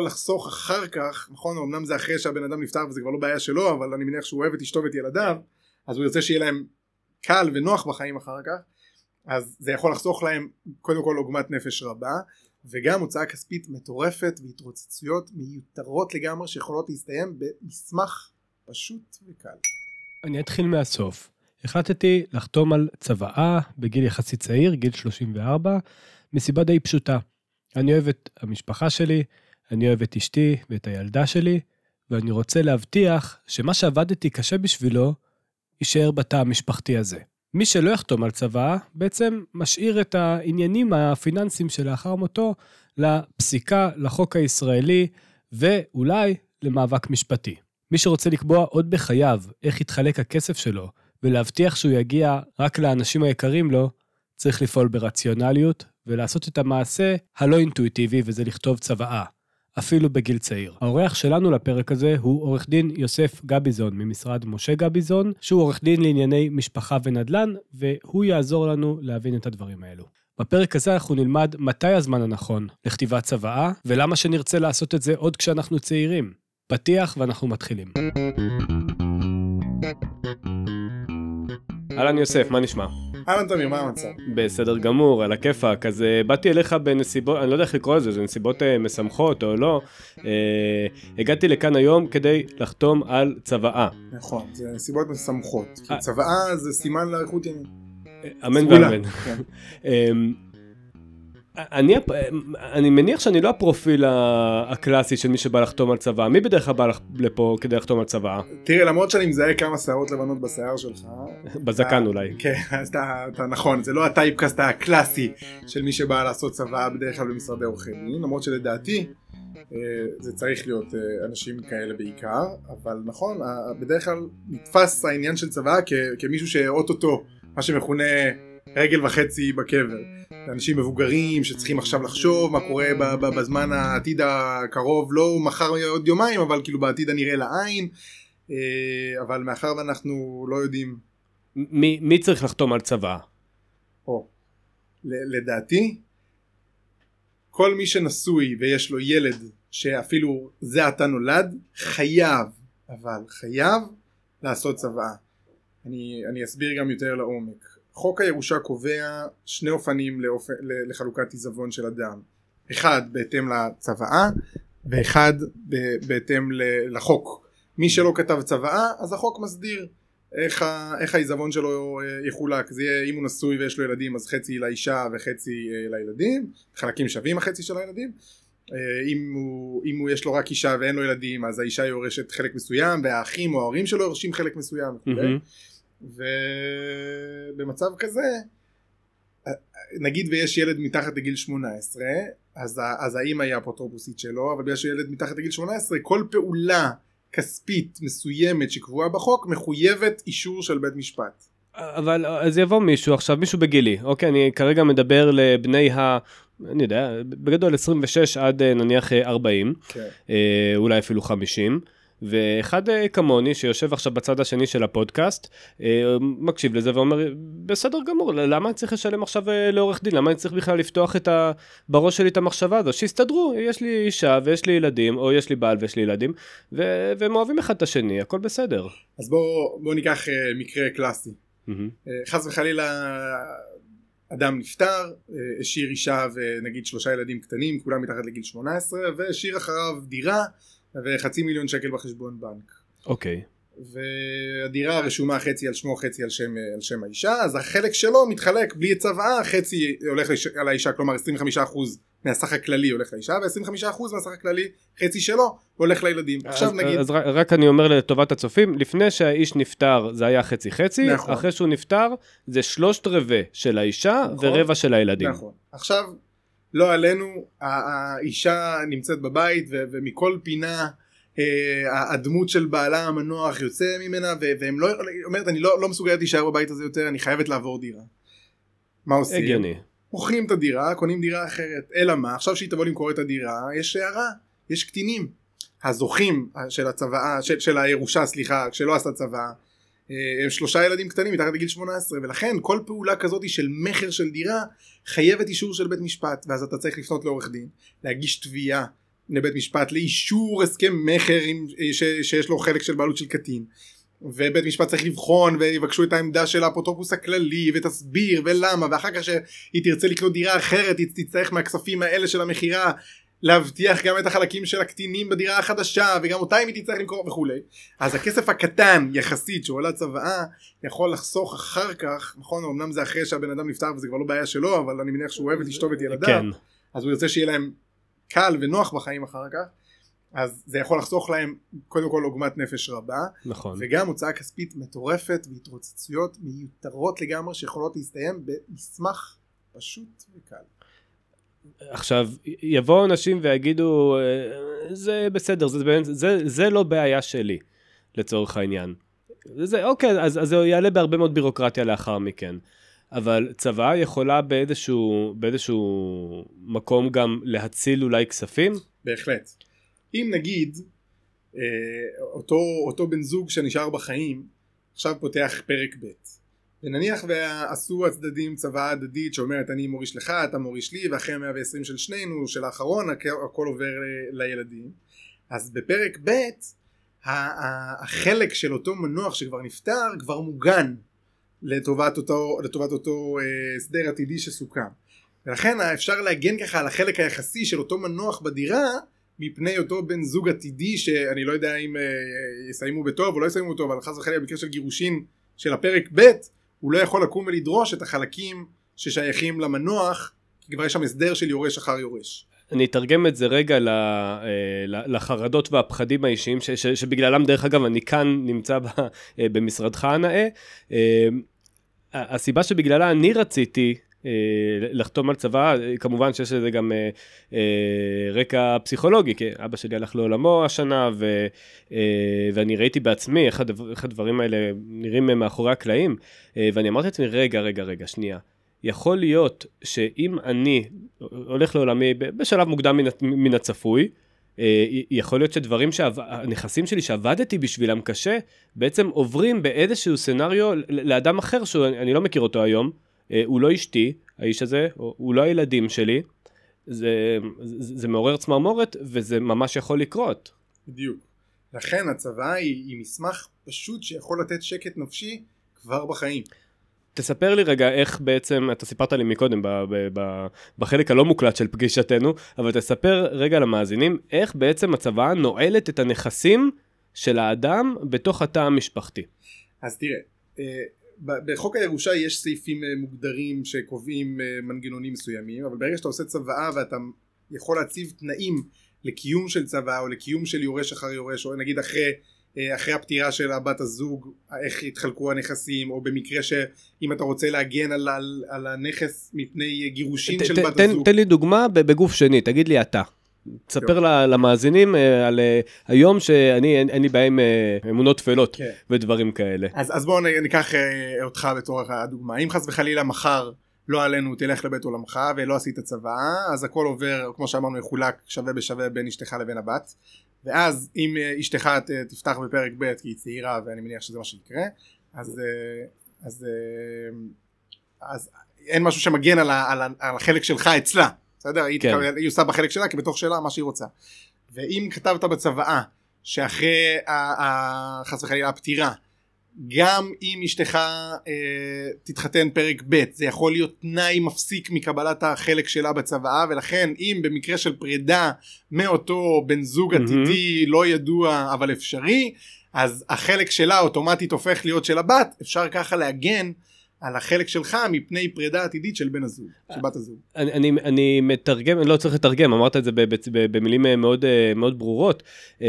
לחסוך אחר כך, נכון, אמנם זה אחרי שהבן אדם נפטר וזה כבר לא בעיה שלו, אבל אני מניח שהוא אוהב את אשתו ואת ילדיו, אז הוא ירצה שיהיה להם קל ונוח בחיים אחר כך, אז זה יכול לחסוך להם קודם כל עוגמת נפש רבה, וגם הוצאה כספית מטורפת והתרוצצויות מיותרות לגמרי שיכולות להסתיים במסמך פשוט וקל. אני אתחיל מהסוף. החלטתי לחתום על צוואה בגיל יחסית צעיר, גיל 34, מסיבה די פשוטה. אני אוהב את המשפחה שלי, אני אוהב את אשתי ואת הילדה שלי, ואני רוצה להבטיח שמה שעבדתי קשה בשבילו, יישאר בתא המשפחתי הזה. מי שלא יחתום על צוואה, בעצם משאיר את העניינים הפיננסיים שלאחר מותו לפסיקה, לחוק הישראלי, ואולי למאבק משפטי. מי שרוצה לקבוע עוד בחייו איך יתחלק הכסף שלו, ולהבטיח שהוא יגיע רק לאנשים היקרים לו, צריך לפעול ברציונליות, ולעשות את המעשה הלא אינטואיטיבי, וזה לכתוב צוואה. אפילו בגיל צעיר. האורח שלנו לפרק הזה הוא עורך דין יוסף גביזון ממשרד משה גביזון, שהוא עורך דין לענייני משפחה ונדל"ן, והוא יעזור לנו להבין את הדברים האלו. בפרק הזה אנחנו נלמד מתי הזמן הנכון לכתיבת צוואה, ולמה שנרצה לעשות את זה עוד כשאנחנו צעירים. פתיח ואנחנו מתחילים. אהלן יוסף, מה נשמע? אהלן תמיר, מה המצב? בסדר גמור, על הכיפאק. אז uh, באתי אליך בנסיבות, אני לא יודע איך לקרוא לזה, זה נסיבות uh, משמחות או לא. Uh, הגעתי לכאן היום כדי לחתום על צוואה. נכון, זה נסיבות משמחות. צוואה זה סימן לאריכות ימים. אמן ואמן. כן. אמ, אני, אני מניח שאני לא הפרופיל הקלאסי של מי שבא לחתום על צבא, מי בדרך כלל בא לפה כדי לחתום על צבא? תראה, למרות שאני מזהה כמה שערות לבנות בשיער שלך. בזקן אולי. כן, אז אתה, אתה נכון, זה לא ה typecast הקלאסי של מי שבא לעשות צוואה בדרך כלל במשרדי עורכי דין, למרות שלדעתי אה, זה צריך להיות אה, אנשים כאלה בעיקר, אבל נכון, בדרך כלל נתפס העניין של צוואה כמישהו שאו-טו-טו, מה שמכונה רגל וחצי בקבר. אנשים מבוגרים שצריכים עכשיו לחשוב מה קורה בזמן העתיד הקרוב, לא מחר עוד יומיים, אבל כאילו בעתיד הנראה לעין, אה, אבל מאחר ואנחנו לא יודעים... מי, מי צריך לחתום על צבא? או, לדעתי, כל מי שנשוי ויש לו ילד שאפילו זה עתה נולד, חייב, אבל חייב לעשות צבא. אני, אני אסביר גם יותר לעומק. חוק הירושה קובע שני אופנים לאופ... לחלוקת עיזבון של אדם אחד בהתאם לצוואה ואחד בהתאם לחוק מי שלא כתב צוואה אז החוק מסדיר איך, ה... איך העיזבון שלו אה, יחולק? זה יהיה אם הוא נשוי ויש לו ילדים אז חצי לאישה וחצי אה, לילדים. חלקים שווים החצי של הילדים. אה, אם הוא, אם הוא יש לו רק אישה ואין לו ילדים אז האישה יורשת חלק מסוים והאחים או ההורים שלו יורשים חלק מסוים mm-hmm. ובמצב כזה נגיד ויש ילד מתחת לגיל 18 אז, אז האמא היא האפוטרופוסית שלו אבל בגלל שילד מתחת לגיל 18 כל פעולה כספית מסוימת שקבועה בחוק מחויבת אישור של בית משפט. אבל אז יבוא מישהו עכשיו מישהו בגילי אוקיי אני כרגע מדבר לבני ה... אני יודע בגדול 26 עד נניח 40 כן. אה, אולי אפילו 50. ואחד אה, כמוני שיושב עכשיו בצד השני של הפודקאסט אה, מקשיב לזה ואומר בסדר גמור למה אני צריך לשלם עכשיו אה, לעורך דין למה אני צריך בכלל לפתוח את ה... בראש שלי את המחשבה הזו שיסתדרו יש לי אישה ויש לי ילדים או יש לי בעל ויש לי ילדים ו... והם אוהבים אחד את השני הכל בסדר. אז בואו בוא ניקח מקרה קלאסי mm-hmm. חס וחלילה אדם נפטר, השאיר אישה ונגיד שלושה ילדים קטנים, כולם מתחת לגיל 18, והשאיר אחריו דירה וחצי מיליון שקל בחשבון בנק. אוקיי. והדירה רשומה חצי על שמו חצי על שם, על שם האישה אז החלק שלו מתחלק בלי צוואה חצי הולך לש... על האישה כלומר 25% מהסך הכללי הולך לאישה ו-25% מהסך הכללי חצי שלו הולך לילדים אז, עכשיו נגיד אז רק אני אומר לטובת הצופים לפני שהאיש נפטר זה היה חצי חצי נכון. אחרי שהוא נפטר זה שלושת רבעי של האישה נכון, ורבע של הילדים נכון עכשיו לא עלינו האישה נמצאת בבית ומכל פינה אה, הדמות של בעלה המנוח יוצא ממנה והם לא אומרת אני לא, לא מסוגלת להישאר בבית הזה יותר אני חייבת לעבור דירה. מה עושים? הגיוני. מוכרים את הדירה קונים דירה אחרת אלא מה עכשיו שהיא תבוא למכור את הדירה יש הערה יש קטינים הזוכים של הצוואה של, של הירושה סליחה שלא עשתה צוואה אה, הם שלושה ילדים קטנים מתחת לגיל 18 ולכן כל פעולה כזאת של מכר של דירה חייבת אישור של בית משפט ואז אתה צריך לפנות לעורך דין להגיש תביעה לבית משפט לאישור הסכם מכר ש, שיש לו חלק של בעלות של קטין. ובית משפט צריך לבחון ויבקשו את העמדה של האפוטרופוס הכללי ותסביר ולמה ואחר כך שהיא תרצה לקנות דירה אחרת היא תצטרך מהכספים האלה של המכירה להבטיח גם את החלקים של הקטינים בדירה החדשה וגם אותה אם היא תצטרך למכור וכולי. אז הכסף הקטן יחסית שעולה צוואה יכול לחסוך אחר כך נכון? אמנם זה אחרי שהבן אדם נפטר וזה כבר לא בעיה שלו אבל אני מניח שהוא אוהב את אשתו ואת ילדיו. כן, אז הוא ירצה שיהיה להם קל ונוח בחיים אחר כך. אז זה יכול לחסוך להם קודם כל עוגמת נפש רבה. נכון. וגם הוצאה כספית מטורפת והתרוצצויות מיותרות לגמרי שיכולות להסתיים במסמך פשוט וקל. עכשיו, יבואו אנשים ויגידו, "אה, זה בסדר, זה, זה, זה לא בעיה שלי, לצורך העניין. זה, אוקיי, אז, אז זה יעלה בהרבה מאוד בירוקרטיה לאחר מכן. אבל צוואה יכולה באיזשהו, באיזשהו מקום גם להציל אולי כספים? בהחלט. אם נגיד אה, אותו, אותו בן זוג שנשאר בחיים עכשיו פותח פרק ב' ונניח ועשו הצדדים צוואה הדדית שאומרת אני מוריש לך אתה מוריש לי ואחרי 120 של שנינו של האחרון הכ- הכל עובר ל- לילדים. אז בפרק ב' החלק של אותו מנוח שכבר נפטר כבר מוגן לטובת אותו, לטובת אותו אה, הסדר עתידי שסוכם. ולכן אפשר להגן ככה על החלק היחסי של אותו מנוח בדירה מפני אותו בן זוג עתידי שאני לא יודע אם אה, יסיימו בטוב או לא יסיימו בטוב אבל חס וחלילה של גירושין של הפרק ב' הוא לא יכול לקום ולדרוש את החלקים ששייכים למנוח כי כבר יש שם הסדר של יורש אחר יורש. אני אתרגם את זה רגע אה, לחרדות והפחדים האישיים ש- ש- שבגללם דרך אגב אני כאן נמצא אה, במשרדך הנאה. אה, הסיבה שבגללה אני רציתי לחתום על צבא, אה, כמובן שיש לזה גם אה, אה, רקע פסיכולוגי, כי אבא שלי הלך לעולמו השנה, ו, אה, ואני ראיתי בעצמי איך, הדבר, איך הדברים האלה נראים מאחורי הקלעים, אה, ואני אמרתי לעצמי, רגע, רגע, רגע, שנייה. יכול להיות שאם אני הולך לעולמי בשלב מוקדם מן, הצ- מן הצפוי, אה, יכול להיות שדברים, שהנכסים שלי שעבדתי בשבילם קשה, בעצם עוברים באיזשהו סצנריו ל- לאדם אחר שאני לא מכיר אותו היום, אה, הוא לא אשתי, האיש הזה, הוא לא הילדים שלי, זה, זה, זה מעורר צמרמורת וזה ממש יכול לקרות. בדיוק. לכן הצוואה היא, היא מסמך פשוט שיכול לתת שקט נפשי כבר בחיים. תספר לי רגע איך בעצם, אתה סיפרת לי מקודם ב, ב, ב, בחלק הלא מוקלט של פגישתנו, אבל תספר רגע למאזינים איך בעצם הצוואה נועלת את הנכסים של האדם בתוך התא המשפחתי. אז תראה, אה, בחוק הירושה יש סעיפים אה, מוגדרים שקובעים אה, מנגנונים מסוימים, אבל ברגע שאתה עושה צוואה ואתה יכול להציב תנאים לקיום של צוואה או לקיום של יורש אחר יורש, או נגיד אחרי, אה, אחרי הפטירה של הבת הזוג, איך יתחלקו הנכסים, או במקרה שאם אתה רוצה להגן על, על, על הנכס מפני גירושין ת- של ת- בת תן, הזוג. תן לי דוגמה בגוף שני, תגיד לי אתה. תספר למאזינים אה, על אה, היום שאני, אין, לי בהם אה, אמונות טפלות כן. ודברים כאלה. אז, אז בואו ניקח אותך בתור הדוגמה אם חס וחלילה מחר לא עלינו תלך לבית עולמך ולא עשית צוואה אז הכל עובר כמו שאמרנו יחולק שווה בשווה בין אשתך לבין הבת ואז אם אשתך תפתח בפרק ב' כי היא צעירה ואני מניח שזה מה שיקרה אז, אז, אה, אז אין משהו שמגן על, ה, על, ה, על החלק שלך אצלה בסדר? היא, כן. תקבל- היא עושה בחלק שלה כי בתוך שלה מה שהיא רוצה ואם כתבת בצוואה שאחרי חס וחלילה הפטירה גם אם אשתך אה, תתחתן פרק ב' זה יכול להיות תנאי מפסיק מקבלת החלק שלה בצוואה ולכן אם במקרה של פרידה מאותו בן זוג. עתידי לא ידוע אבל אפשרי אז החלק שלה אוטומטית הופך להיות של הבת אפשר ככה להגן על החלק שלך מפני פרידה עתידית של בן הזוג, של בת הזוג. אני, אני, אני מתרגם, אני לא צריך לתרגם, אמרת את זה במילים אה, מאוד, אה, מאוד ברורות. אה,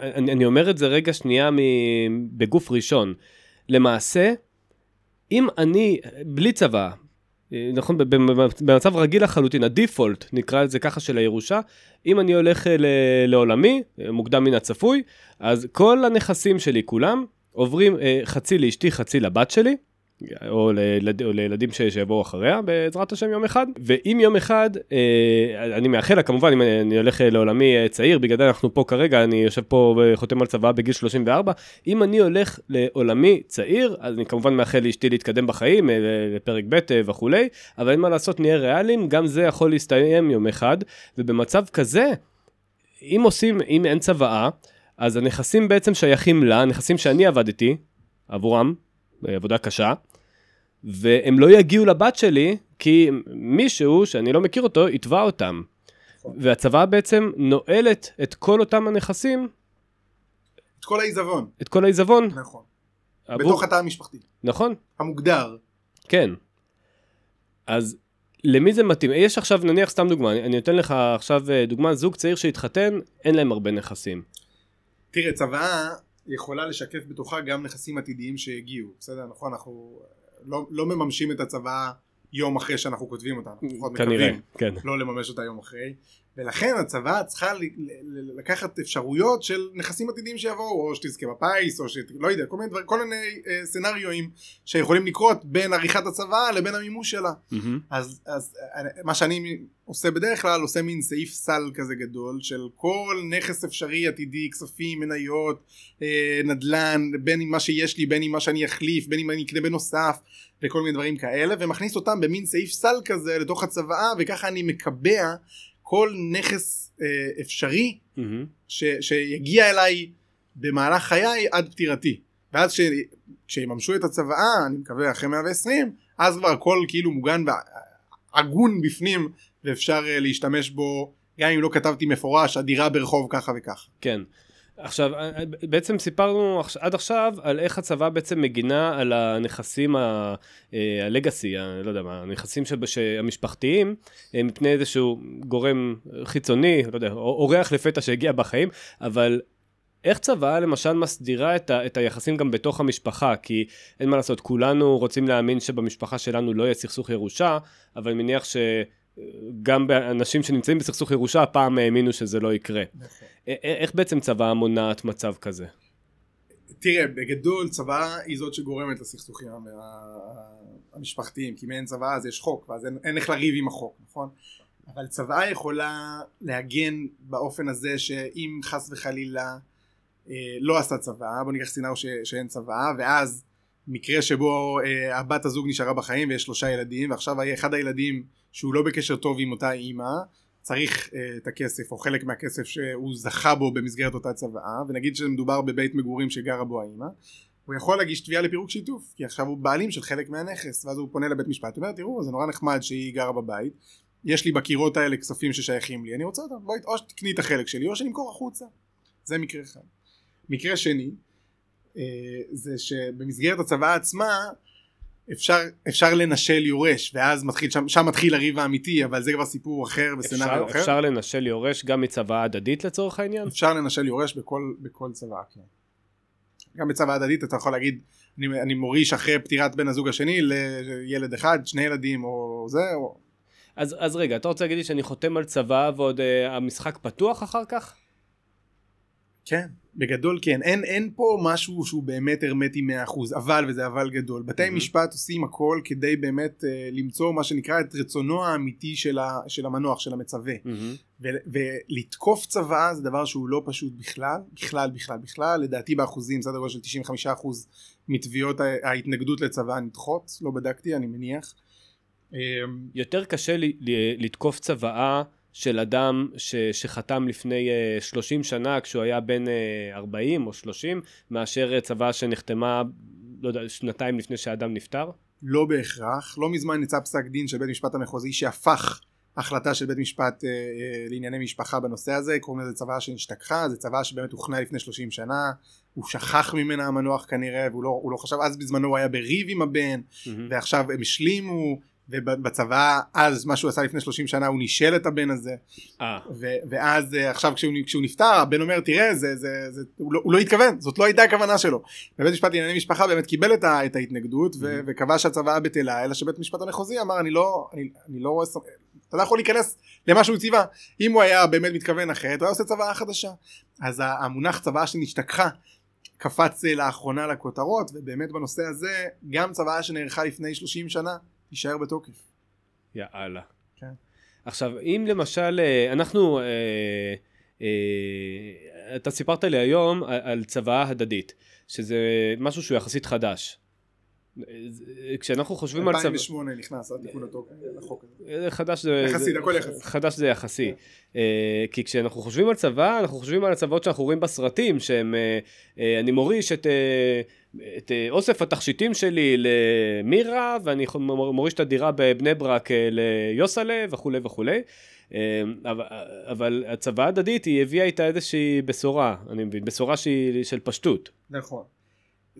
אני, אני אומר את זה רגע שנייה בגוף ראשון. למעשה, אם אני, בלי צבא, נכון, במצב רגיל לחלוטין, הדיפולט, נקרא לזה ככה, של הירושה, אם אני הולך לעולמי, מוקדם מן הצפוי, אז כל הנכסים שלי כולם עוברים אה, חצי לאשתי, חצי לבת שלי, או, לילד, או לילדים ש- שיבואו אחריה בעזרת השם יום אחד. ואם יום אחד אה, אני מאחל לה כמובן אם אני, אני הולך אה, לעולמי אה, צעיר בגלל זה אנחנו פה כרגע אני יושב פה וחותם על צוואה בגיל 34 אם אני הולך לעולמי צעיר אז אני כמובן מאחל לאשתי להתקדם בחיים אה, לפרק ב' אה, וכולי אבל אין מה לעשות נהיה ריאליים גם זה יכול להסתיים יום אחד. ובמצב כזה אם עושים אם אין צוואה אז הנכסים בעצם שייכים לה הנכסים שאני עבדתי עבורם עבודה קשה, והם לא יגיעו לבת שלי, כי מישהו שאני לא מכיר אותו, יתבע אותם. והצבא בעצם נועלת את כל אותם הנכסים, את כל העיזבון. את כל העיזבון. נכון. עבור- בתוך התא המשפחתי. נכון, המוגדר. כן. אז למי זה מתאים? יש עכשיו, נניח סתם דוגמה, אני, נותן לך עכשיו אה, דוגמה, זוג צעיר שהתחתן, אין להם הרבה נכסים. תראה, צוואה יכולה לשקף בתוכה גם נכסים עתידיים שהגיעו. בסדר? נכון, אנחנו לא, לא מממשים את הצוואה יום אחרי שאנחנו כותבים אותה. אנחנו לפחות כנראה, מקווים כן. לא לממש אותה יום אחרי. ולכן הצבא צריכה לקחת אפשרויות של נכסים עתידיים שיבואו, או שתזכה בפיס, או שת... לא יודע, כל מיני דברים, כל מיני אה, סצנריואים שיכולים לקרות בין עריכת הצבא לבין המימוש שלה. מהמם. אז, אז אה, מה שאני עושה בדרך כלל, עושה מין סעיף סל כזה גדול של כל נכס אפשרי עתידי, כספים, מניות, אה, נדל"ן, בין עם מה שיש לי, בין עם מה שאני אחליף, בין אם אני אקנה בנוסף, וכל מיני דברים כאלה, ומכניס אותם במין סעיף סל כזה לתוך הצוואה, וככה אני מקבע כל נכס אה, אפשרי מהמם. ש, שיגיע אליי במהלך חיי עד פטירתי. ואז ש, כשיממשו את הצוואה, אני מקווה אחרי 120, אז כבר הכל כאילו מוגן והגון בפנים, ואפשר אה, להשתמש בו, גם אם לא כתבתי מפורש, הדירה ברחוב ככה וככה. כן. עכשיו, אה, בעצם סיפרנו עד עכשיו על איך הצבא בעצם מגינה על הנכסים אה, הלגאסי, ה- לא יודע מה, הנכסים שבש- המשפחתיים, אה, מפני איזשהו גורם חיצוני, לא יודע, או- אורח לפתע שהגיע בחיים, אבל איך צבא למשל מסדירה את, ה, את היחסים גם בתוך המשפחה? כי אין מה לעשות, כולנו רוצים להאמין שבמשפחה שלנו לא יהיה סכסוך ירושה, אבל מניח שגם אנשים שנמצאים בסכסוך ירושה הפעם האמינו שזה לא יקרה. א- איך בעצם צבא מונעת מצב כזה? תראה, בגדול צבא היא זאת שגורמת לסכסוכים המשפחתיים, כי אם אין צבא אז יש חוק, ואז אין, אין איך לריב עם החוק, נכון? אבל צבא יכולה להגן באופן הזה שאם חס וחלילה אה, לא עשה צבא, בוא ניקח סצנריו ש- שאין צבא, ואז מקרה שבו אה, הבת הזוג נשארה בחיים ויש שלושה ילדים, ועכשיו אחד הילדים שהוא לא בקשר טוב עם אותה אימא, צריך אה, את הכסף או חלק מהכסף שהוא זכה בו במסגרת אותה צוואה ונגיד שמדובר בבית מגורים שגרה בו האימא הוא יכול להגיש תביעה לפירוק שיתוף כי עכשיו הוא בעלים של חלק מהנכס ואז הוא פונה לבית משפט הוא אומר תראו זה נורא נחמד שהיא גרה בבית יש לי בקירות האלה כספים ששייכים לי אני רוצה אותם בואי או שתקני את החלק שלי או שנמכור החוצה. זה מקרה אחד. מקרה שני אה, זה שבמסגרת הצוואה עצמה אפשר, אפשר לנשל יורש ואז מתחיל שם, שם מתחיל הריב האמיתי אבל זה כבר סיפור אחר וסצנריו אחר אפשר לנשל יורש גם מצוואה הדדית לצורך העניין? אפשר לנשל יורש בכל, בכל צוואה, כן. גם בצוואה הדדית אתה יכול להגיד, אני, אני מוריש אחרי פטירת בן הזוג השני לילד אחד, שני ילדים או זה, או... אז, אז רגע, אתה רוצה להגיד לי שאני חותם על צבא ועוד אה, המשחק פתוח אחר כך? כן, בגדול כן. אין, אין פה משהו שהוא באמת הרמטי 100%, אבל, וזה אבל גדול. בתי מהמם. משפט עושים הכל כדי באמת אה, למצוא מה שנקרא את רצונו האמיתי של, ה, של המנוח, של המצווה. מהמם. ו- ולתקוף צוואה זה דבר שהוא לא פשוט בכלל, בכלל בכלל בכלל, לדעתי באחוזים סדר גודל של 95% מתביעות ההתנגדות לצוואה נדחות, לא בדקתי אני מניח. אמ, יותר קשה לי, לי, לתקוף צוואה של אדם ש, שחתם לפני uh, 30 שנה כשהוא היה בן uh, 40 או 30, מאשר uh, צוואה שנחתמה, לא יודע, שנתיים לפני שהאדם נפטר? לא בהכרח, לא מזמן יצא פסק דין של בית משפט המחוזי שהפך החלטה של בית משפט אה, אה, לענייני משפחה בנושא הזה, קוראים לזה צוואה שנשתכחה, זה צוואה שבאמת הוכנה לפני 30 שנה, הוא שכח ממנה המנוח כנראה, והוא לא, לא חשב, אז בזמנו הוא היה בריב עם הבן, מהמם. ועכשיו הם השלימו ובצבא אז מה שהוא עשה לפני 30 שנה הוא נישל את הבן הזה. אה, ו- ואז אה, עכשיו כשהוא, כשהוא נפטר הבן אומר תראה זה, זה, זה, הוא, לא, הוא לא התכוון זאת לא הייתה הכוונה שלו. ובית משפט לענייני משפחה באמת קיבל את, ה, את ההתנגדות ו- Mhm. וקבע שהצוואה בטלה אלא שבית משפט המחוזי אמר אני לא אני, אני לא רואה אתה לא יכול להיכנס למה שהוא ציווה. אם הוא היה באמת מתכוון אחרת הוא היה עושה צוואה חדשה. אז המונח צוואה שנשתכחה קפץ אה, לאחרונה לכותרות ובאמת בנושא הזה גם צוואה שנערכה לפני 30 שנה תישאר בתוקף. יאללה. כן. עכשיו, אם למשל, אה, אנחנו, אה, אה, אתה סיפרת לי היום על צוואה הדדית, שזה משהו שהוא יחסית חדש. כשאנחנו חושבים על צבא... 2008 נכנס התיקון לחוק הזה. חדש זה... יחסית, הכל יחסי. חדש זה יחסי. אה, כי כשאנחנו חושבים על צבא, אנחנו חושבים על הצבאות שאנחנו רואים בסרטים, שהם... אה, אה, אני מוריש את... את אוסף התכשיטים שלי למירה, ואני מוריש את הדירה בבני ברק ליוסלה וכולי וכולי. אבל, אבל הצבא הדדית היא הביאה איתה איזושהי בשורה, אני מבין, בשורה שהיא של פשטות. נכון.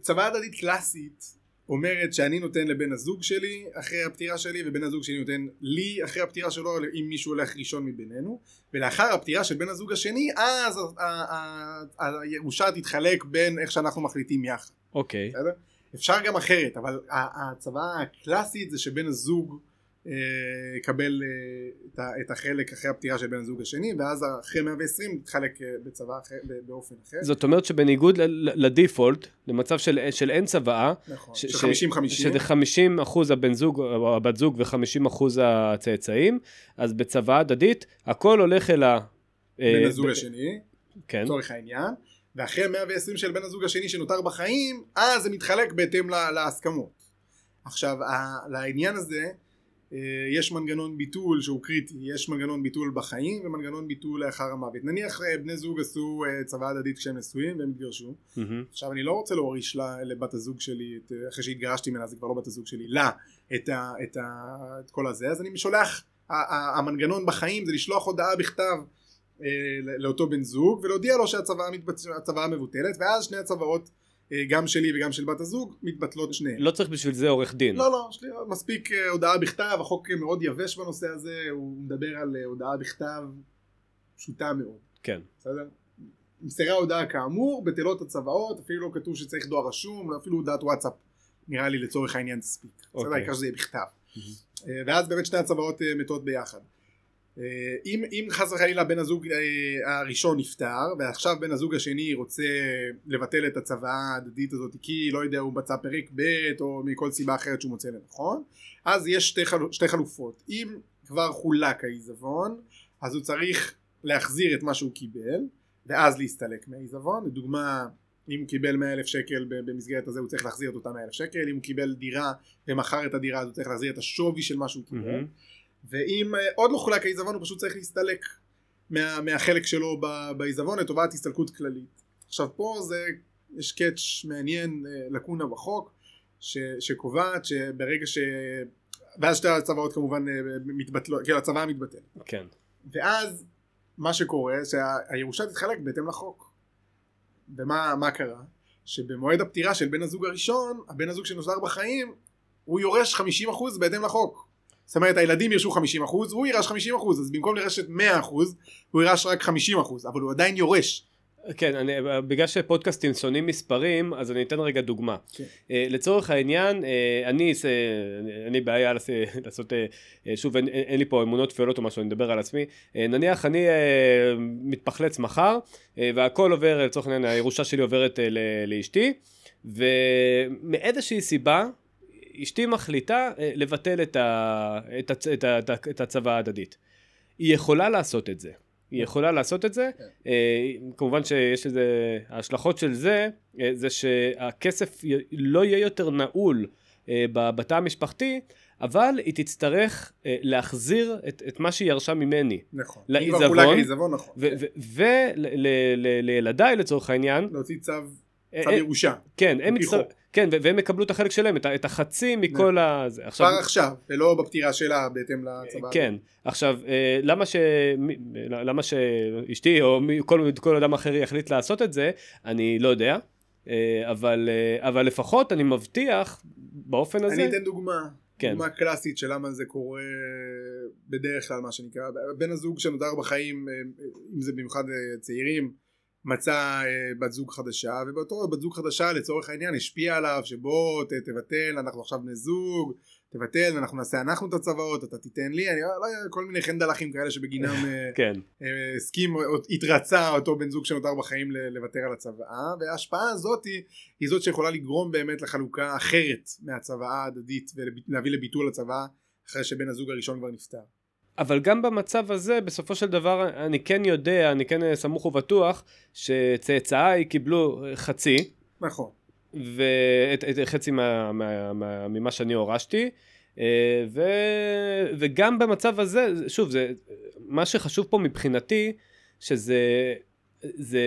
צבא הדדית קלאסית אומרת שאני נותן לבן הזוג שלי אחרי הפטירה שלי ובן הזוג שלי נותן לי אחרי הפטירה שלו אם מישהו הולך ראשון מבינינו ולאחר הפטירה של בן הזוג השני אז הירושה תתחלק בין איך שאנחנו מחליטים יחד. אוקיי. Okay. אפשר גם אחרת אבל הצוואה הקלאסית זה שבן הזוג יקבל אה, את החלק אחרי הפטירה של בן הזוג השני ואז אחרי 120 יתחלק אה, בצבא אחר, באופן אחר. זאת אומרת שבניגוד לדיפולט למצב של, של אין צוואה, נכון, ש, של 50-50, שזה 50 אחוז הבן זוג או הבת זוג ו-50 אחוז הצאצאים, אז בצוואה הדדית הכל הולך אל ה... אה, בן הזוג. השני, כן. לצורך העניין, ואחרי 120 של בן הזוג השני שנותר בחיים, אז זה מתחלק בהתאם להסכמות. עכשיו לעניין הזה אה, יש מנגנון ביטול שהוא קריטי, יש מנגנון ביטול בחיים ומנגנון ביטול לאחר המוות. נניח אה, בני זוג עשו אה, צוואה הדדית כשהם נשואים והם התגרשו, mm-hmm. עכשיו אני לא רוצה להוריש לה, לבת הזוג שלי, את, אחרי שהתגרשתי ממנה זה כבר לא בת הזוג שלי, לה את, ה, את, ה, את כל הזה, אז אני שולח, המנגנון בחיים זה לשלוח הודעה בכתב לאותו בן זוג ולהודיע לו שהצוואה מבוטלת ואז שני הצוואות אה, גם שלי וגם של בת הזוג מתבטלות שניהם. לא צריך בשביל זה עורך דין. לא לא, שלי, מספיק אה, הודעה בכתב, החוק מאוד יבש בנושא הזה, הוא מדבר על אה, הודעה בכתב פשוטה מאוד. כן. בסדר? נמסרה הודעה כאמור, בטלות הצוואות, אפילו לא כתוב שצריך דואר רשום, אפילו הודעת וואטסאפ נראה לי לצורך העניין תספיק. בסדר? אוקיי. העיקר שזה יהיה בכתב. ואז באמת שתי הצוואות מתות ביחד. אה, אם, אם חס וחלילה בן הזוג אה, הראשון נפטר ועכשיו בן הזוג השני רוצה לבטל את הצוואה ההדדית הזאת כי לא יודע הוא בצע פרק ב' או מכל סיבה אחרת שהוא מוצא לנכון אז יש שתי, חל... שתי חלופות. אם כבר חולק העיזבון אז הוא צריך להחזיר את מה שהוא קיבל ואז להסתלק מהעיזבון. לדוגמה אם הוא קיבל 100 אלף שקל במסגרת הזה הוא צריך להחזיר את אותם 100 אלף שקל. אם הוא קיבל דירה ומכר את הדירה אז הוא צריך להחזיר את השווי של מה שהוא קיבל. mm-hmm. ואם אה, עוד לא חולק העיזבון הוא פשוט צריך להסתלק מה, מהחלק שלו בעיזבון לטובת הסתלקות כללית. עכשיו פה זה יש קאץ' מעניין אה, לקונה בחוק ש, שקובעת שברגע ש... ואז שתי הצוואות כמובן אה, מתבטלות, כאילו הצוואה מתבטלת. כן. ואז מה שקורה שהירושה תתחלק בהתאם לחוק. ומה קרה? שבמועד הפטירה של בן הזוג הראשון, הבן הזוג שנותר בחיים, הוא יורש 50% בהתאם לחוק. זאת אומרת הילדים ירשו 50% הוא ירש 50% אז במקום לרשת 100% הוא ירש רק 50% אבל הוא עדיין יורש. כן, אני, בגלל שפודקאסטים שונאים מספרים, אז אני אתן רגע דוגמה. כן. Uh, לצורך העניין, uh, אני, uh, אני בעיה לעשות, uh, שוב, אין, אין לי פה אמונות תפלות או משהו, אני מדבר על עצמי. Uh, נניח אני uh, מתפחלץ מחר, uh, והכל עובר, לצורך העניין, הירושה שלי עוברת uh, לאשתי, ומאיזושהי סיבה, אשתי מחליטה אה, לבטל את, ה, את, הצ, את, ה, את הצוואה ההדדית. היא יכולה לעשות את זה. היא יכולה לעשות את זה. כן. אה, כמובן שיש איזה, ההשלכות של זה, אה, זה שהכסף לא יהיה יותר נעול בתא המשפחתי, אבל היא תצטרך להחזיר את, את מה שהיא ירשה ממני. נכון. לעיזבון. נכון. ולילדיי לצורך העניין. להוציא צו, צו ירושה. כן, הם יצטרכו. כן, והם יקבלו את החלק שלהם, את החצי מכל ה... כבר עכשיו, ולא בפטירה שלה בהתאם לצבא. כן, עכשיו, אה, למה, ש... למה שאשתי או כל, כל אדם אחר יחליט לעשות את זה, אני לא יודע, אה, אבל, אה, אבל לפחות אני מבטיח באופן הזה... אני אתן דוגמה. כן. דוגמה קלאסית של למה זה קורה בדרך כלל מה שנקרא בן הזוג שנותר בחיים אם זה במיוחד צעירים מצא אה, בת זוג חדשה ובאותו בת זוג חדשה לצורך העניין השפיע עליו שבוא ת, תבטל אנחנו עכשיו בני זוג תבטל ואנחנו נעשה אנחנו את הצוואות אתה תיתן לי אני לא יודע כל מיני חנדלחים כאלה שבגינם אה, כן. אה, הסכים או התרצה אותו בן זוג שנותר בחיים לוותר על הצוואה וההשפעה הזאת היא, היא זאת שיכולה לגרום באמת לחלוקה אחרת מהצוואה ההדדית ולהביא לביטול הצוואה אחרי שבן הזוג הראשון כבר נפטר. אבל גם במצב הזה, בסופו של דבר, אני כן יודע, אני כן אה, סמוך ובטוח, שצאצאיי קיבלו אה, חצי, נכון. ואת את, חצי מה, מה, מה, ממה שאני הורשתי, אה, ו, וגם במצב הזה, שוב, זה, מה שחשוב פה מבחינתי, שזה זה,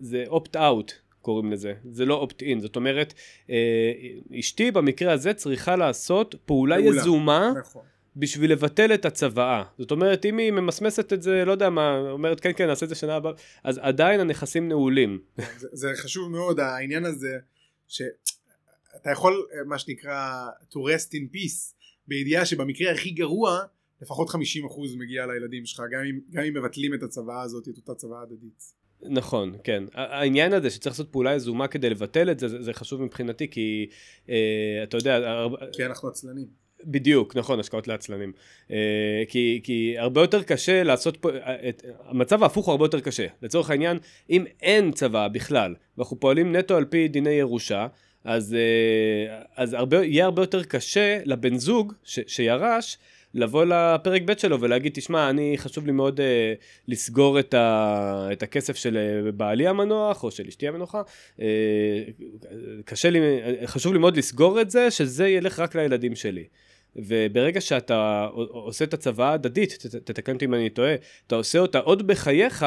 זה opt-out. קוראים לזה, זה לא opt-in, זאת אומרת, אשתי במקרה הזה צריכה לעשות פעולה, פעולה. יזומה נכון. בשביל לבטל את הצוואה. זאת אומרת, אם היא ממסמסת את זה, לא יודע מה, אומרת כן כן נעשה את זה שנה הבאה, אז עדיין הנכסים נעולים. זה, זה חשוב מאוד העניין הזה, שאתה יכול מה שנקרא to rest in peace, בידיעה שבמקרה הכי גרוע, לפחות 50% מגיע לילדים שלך, גם אם, גם אם מבטלים את הצוואה הזאת, את אותה צוואה הדדית. נכון, כן. העניין הזה שצריך לעשות פעולה יזומה כדי לבטל את זה, זה, זה חשוב מבחינתי, כי אה, אתה יודע... כי אנחנו עצלנים. בדיוק, נכון, השקעות לעצלנים. Uh, כי, כי הרבה יותר קשה לעשות פה, את, המצב ההפוך הוא הרבה יותר קשה. לצורך העניין, אם אין צבא בכלל, ואנחנו פועלים נטו על פי דיני ירושה, אז, uh, אז הרבה, יהיה הרבה יותר קשה לבן זוג ש, שירש, לבוא לפרק ב' שלו ולהגיד, תשמע, אני חשוב לי מאוד uh, לסגור את, ה, את הכסף של בעלי המנוח, או של אשתי המנוחה, uh, קשה לי, חשוב לי מאוד לסגור את זה, שזה ילך רק לילדים שלי. וברגע שאתה עושה את הצוואה ההדדית, תתקן אותי אם אני טועה, אתה עושה אותה עוד בחייך,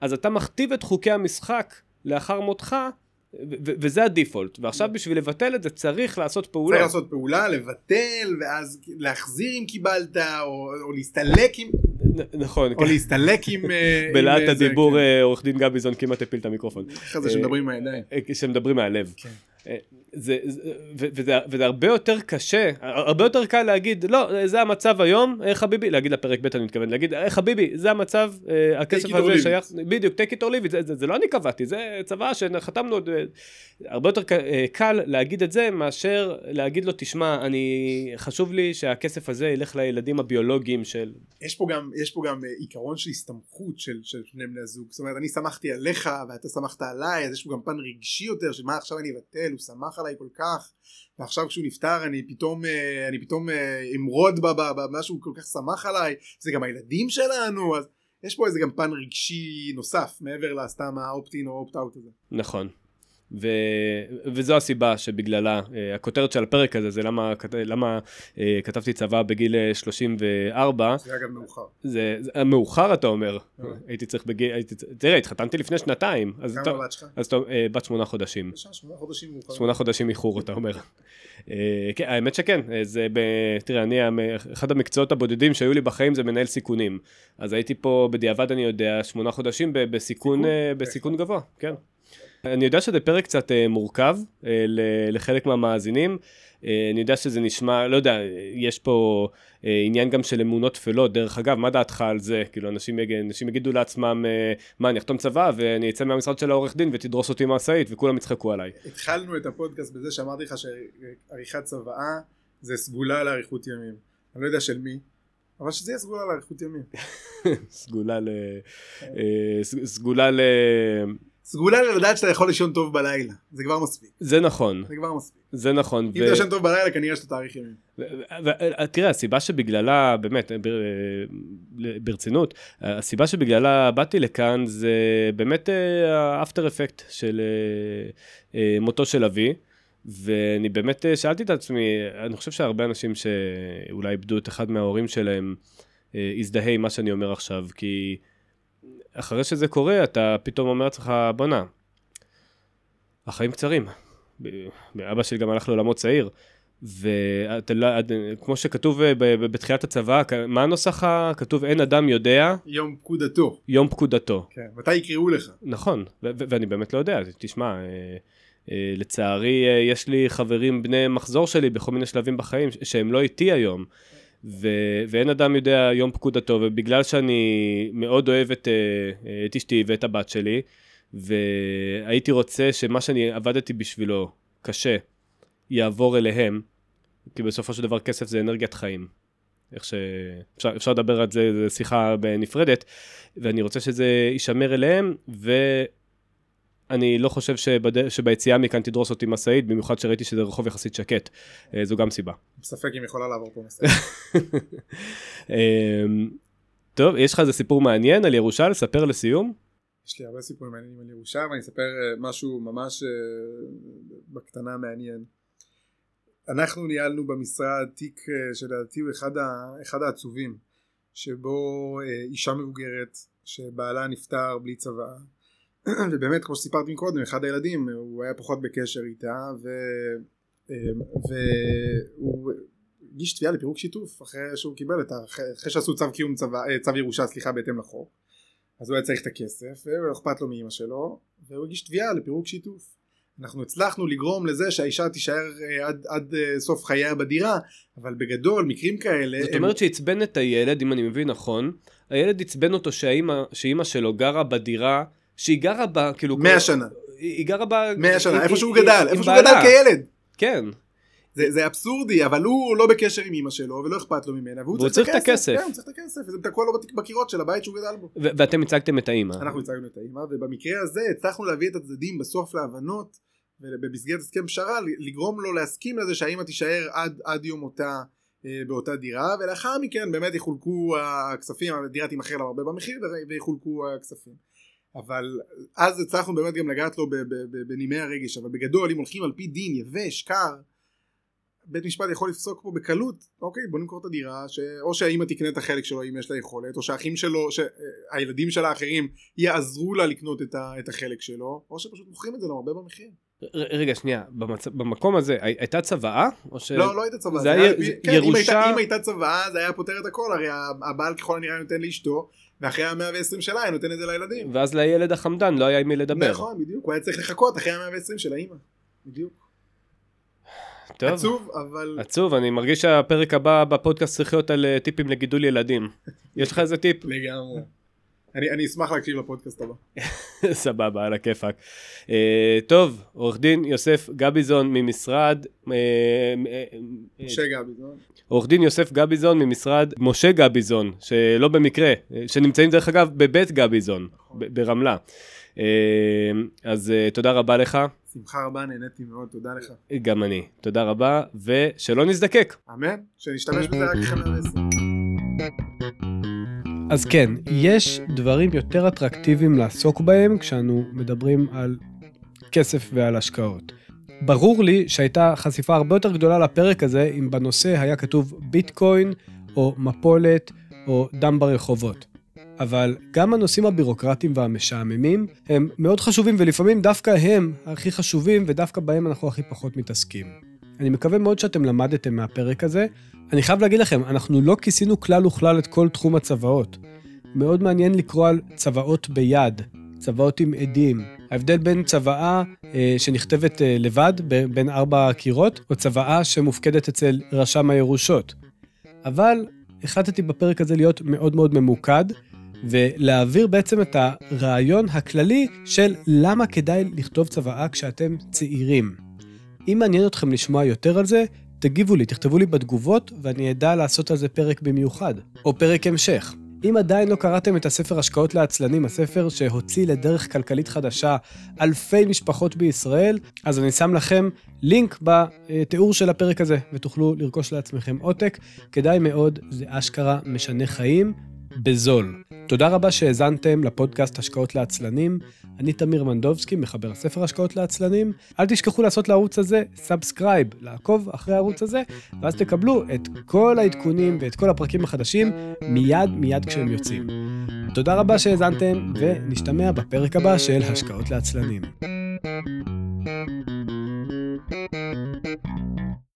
אז אתה מכתיב את חוקי המשחק לאחר מותך, וזה הדיפולט. ועכשיו בשביל לבטל את זה צריך לעשות פעולה. צריך לעשות פעולה, לבטל, ואז להחזיר אם קיבלת, או, או להסתלק אם... נכון. או כן. להסתלק עם... אה, בלהט הדיבור כן. אה, עורך דין גביזון כמעט הפיל את המיקרופון. אחרי זה שמדברים מהידיים. אה, שמדברים מהלב. כן. זה, זה, וזה, וזה הרבה יותר קשה, הרבה יותר קל להגיד, לא, זה המצב היום, חביבי, להגיד לפרק ב' אני מתכוון, להגיד, חביבי, זה המצב, הכסף הזה שייך, בדיוק, take it or leave it, זה, זה, זה לא אני קבעתי, זה צבא שחתמנו, הרבה יותר קל להגיד את זה מאשר להגיד לו, תשמע, אני, חשוב לי שהכסף הזה ילך לילדים הביולוגיים של... יש פה גם, יש פה גם עיקרון של הסתמכות של, של שני בני הזוג, זאת אומרת, אני שמחתי עליך ואתה שמחת עליי, אז יש פה גם פן רגשי יותר, של מה עכשיו אני אבטל, הוא שמח עליי כל כך ועכשיו כשהוא נפטר אני פתאום אה, אני פתאום אה, אמרוד במה שהוא כל כך שמח עליי זה גם הילדים שלנו אז יש פה איזה גם פן רגשי נוסף מעבר לסתם האופטין או אופט-אאוט הזה. נכון ו... וזו הסיבה שבגללה, uh, הכותרת של הפרק הזה זה למה, למה uh, כתבתי צבא בגיל 34. אה, זה אגב מאוחר. זה, זה מאוחר אתה אומר, הייתי צריך בגיל, הייתי, תראה התחתנתי לפני שנתיים. כמה אתה, בת שלך? אז אתה, uh, בת שמונה חודשים. שמונה חודשים מאוחר. שמונה חודשים איחור אתה אומר. כן, האמת שכן, זה ב... תראה, אני, אחד המקצועות הבודדים שהיו לי בחיים זה מנהל סיכונים. אז הייתי פה בדיעבד אני יודע, שמונה חודשים בסיכון, בסיכון גבוה, כן. אני יודע שזה פרק קצת uh, מורכב uh, לחלק מהמאזינים. Uh, אני יודע שזה נשמע, לא יודע, יש פה עניין גם של אמונות טפלות. דרך אגב, מה דעתך על זה? כאילו, אנשים, אנשים יגידו לעצמם, מה, אני אחתום צבא ואני אצא מהמשרד של העורך דין ותדרוס אותי מהשאית וכולם יצחקו עליי. התחלנו את הפודקאסט בזה שאמרתי לך שעריכת צוואה זה סגולה לאריכות ימים. אני לא יודע של מי, אבל שזה יהיה סגולה לאריכות ימים. סגולה ל... סגולה ל... סגולה לדעת שאתה יכול לישון טוב בלילה, זה כבר מספיק. זה נכון. זה כבר מספיק. זה נכון. אם אתה ישן טוב בלילה כנראה שאתה תאריך ימים. תראה, הסיבה שבגללה, באמת, ברצינות, הסיבה שבגללה באתי לכאן זה באמת האפטר אפקט של אה, אה, מותו של אבי. ואני באמת אה, שאלתי את עצמי, אני חושב שהרבה אנשים שאולי איבדו את אחד מההורים שלהם, הזדהה עם מה שאני אומר עכשיו, כי אחרי שזה קורה, אתה פתאום אומר לעצמך, בואנה, החיים קצרים. אבא שלי גם הלך לעולמות צעיר. וכמו לא, שכתוב אה, בתחילת הצבא, מה הנוסח הכתוב אין אדם יודע? יום פקודתו. יום פקודתו. כן, מתי יקראו לך? נכון, ואני באמת לא יודע, תשמע, אה, אה, לצערי יש לי חברים בני מחזור שלי בכל מיני שלבים בחיים שהם לא איתי היום. ו- ואין אדם יודע יום פקודתו, ובגלל שאני מאוד אוהב את, אה, את אשתי ואת הבת שלי, והייתי רוצה שמה שאני עבדתי בשבילו קשה, יעבור אליהם, כי בסופו של דבר כסף זה אנרגיית חיים. איך שאפשר אפשר לדבר על זה, זו שיחה נפרדת, ואני רוצה שזה יישמר אליהם, ואני לא חושב שבד... שביציאה מכאן תדרוס אותי משאית, במיוחד שראיתי שזה רחוב יחסית שקט, אה, זו גם סיבה. בספק אם יכולה לעבור פה משאית. אמ, טוב, יש לך איזה סיפור מעניין על ירושה לספר לסיום? יש לי הרבה סיפורים מעניינים על ירושה ואני אספר אה, משהו ממש אה, בקטנה מעניין. אנחנו ניהלנו במשרד תיק שלדעתי הוא אחד, ה, אחד העצובים שבו אישה מבוגרת שבעלה נפטר בלי צבא ובאמת כמו שסיפרתי קודם אחד הילדים הוא היה פחות בקשר איתה ו, והוא הגיש תביעה לפירוק שיתוף אחרי שהוא קיבל את ה... אחרי שעשו צו קיום צבא, צו ירושה סליחה בהתאם לחוק. אז הוא היה צריך את הכסף ולא אכפת לו מאמא שלו והוא הגיש תביעה לפירוק שיתוף. אנחנו הצלחנו לגרום לזה שהאישה תישאר אה, עד, עד אה, סוף חייה בדירה אבל בגדול מקרים כאלה זאת הם... אומרת שעצבן את הילד אם אני מבין נכון הילד עצבן אותו שהאימא, שהאימא שלו גרה בדירה שהיא גרה בה כאילו 100 שנה היא גרה בה 100 שנה איפה שהוא גדל איפה שהוא גדל כילד כן זה, זה אבסורדי אבל הוא לא בקשר עם אמא שלו ולא אכפת לו ממנה והוא צריך את הכסף. כן, הוא צריך את הכסף וזה תקוע לו בקירות של הבית שהוא גדל בו. ואתם הצגתם את האמא. אנחנו הצגנו את האמא ובמקרה הזה הצלחנו להביא את הצדדים בסוף להבנות ובמסגרת הסכם פשרה לגרום לו להסכים לזה שהאמא תישאר עד, עד יום מותה אה, באותה דירה ולאחר מכן באמת יחולקו הכספים הדירה תימכר לה הרבה במחיר ויחולקו הכספים. אבל אז הצלחנו באמת גם לגעת לו בנימי הרגש אבל בגדול אם הולכים על פי דין יבש קר בית משפט יכול לפסוק פה בקלות אוקיי בוא נמכור את הדירה ש... או שהאימא תקנה את החלק שלו אם יש לה יכולת או שהאחים שלו שהילדים שלה האחרים יעזרו לה לקנות את. את החלק שלו או שפשוט מוכרים את זה למרבה במחיר. רגע שנייה במצ... במקום הזה הייתה צוואה? או ש... לא לא הייתה צוואה זה היה כן, ירושה אם הייתה, אם הייתה צוואה זה היה פותר את הכל הרי הבעל ככל הנראה נותן לאשתו ואחרי המאה ועשרים שלה היה נותן את זה לילדים. ואז לילד החמדן לא היה עם מי לדבר. נכון בדיוק הוא היה צריך לחכות אחרי המאה ועשרים של האימא בדיוק. טוב. עצוב אבל עצוב אני מרגיש שהפרק הבא בפודקאסט צריך להיות על אה, טיפים לגידול ילדים. יש לך איזה טיפ? לגמרי אני, אני אשמח להקשיב לפודקאסט הבא. סבבה, על הכיפאק. Uh, טוב, עורך דין יוסף גביזון ממשרד... Uh, משה גביזון. עורך דין יוסף גביזון ממשרד משה גביזון, שלא במקרה, שנמצאים דרך אגב בבית גביזון, נכון. ברמלה. אז תודה רבה לך. שמחה רבה, נהניתי מאוד, תודה לך. גם אני, תודה רבה, ושלא נזדקק. אמן, שנשתמש בזה רק אחרי 120. אז כן, יש דברים יותר אטרקטיביים לעסוק בהם כשאנו מדברים על כסף ועל השקעות. ברור לי שהייתה חשיפה הרבה יותר גדולה לפרק הזה אם בנושא היה כתוב ביטקוין או מפולת או דם ברחובות. אבל גם הנושאים הבירוקרטיים והמשעממים הם מאוד חשובים ולפעמים דווקא הם הכי חשובים ודווקא בהם אנחנו הכי פחות מתעסקים. אני מקווה מאוד שאתם למדתם מהפרק הזה. אני חייב להגיד לכם, אנחנו לא כיסינו כלל וכלל את כל תחום הצוואות. מאוד מעניין לקרוא על צוואות ביד, צוואות עם עדים. ההבדל בין צוואה אה, שנכתבת אה, לבד, ב- בין ארבע קירות, או צוואה שמופקדת אצל רשם הירושות. אבל החלטתי בפרק הזה להיות מאוד מאוד ממוקד, ולהעביר בעצם את הרעיון הכללי של למה כדאי לכתוב צוואה כשאתם צעירים. אם מעניין אתכם לשמוע יותר על זה, תגיבו לי, תכתבו לי בתגובות, ואני אדע לעשות על זה פרק במיוחד, או פרק המשך. אם עדיין לא קראתם את הספר השקעות לעצלנים, הספר שהוציא לדרך כלכלית חדשה אלפי משפחות בישראל, אז אני שם לכם לינק בתיאור של הפרק הזה, ותוכלו לרכוש לעצמכם עותק. כדאי מאוד, זה אשכרה משנה חיים, בזול. תודה רבה שהאזנתם לפודקאסט השקעות לעצלנים. אני תמיר מנדובסקי, מחבר הספר השקעות לעצלנים. אל תשכחו לעשות לערוץ הזה subscribe, לעקוב אחרי הערוץ הזה, ואז תקבלו את כל העדכונים ואת כל הפרקים החדשים מיד מיד כשהם יוצאים. תודה רבה שהאזנתם, ונשתמע בפרק הבא של השקעות לעצלנים. thank you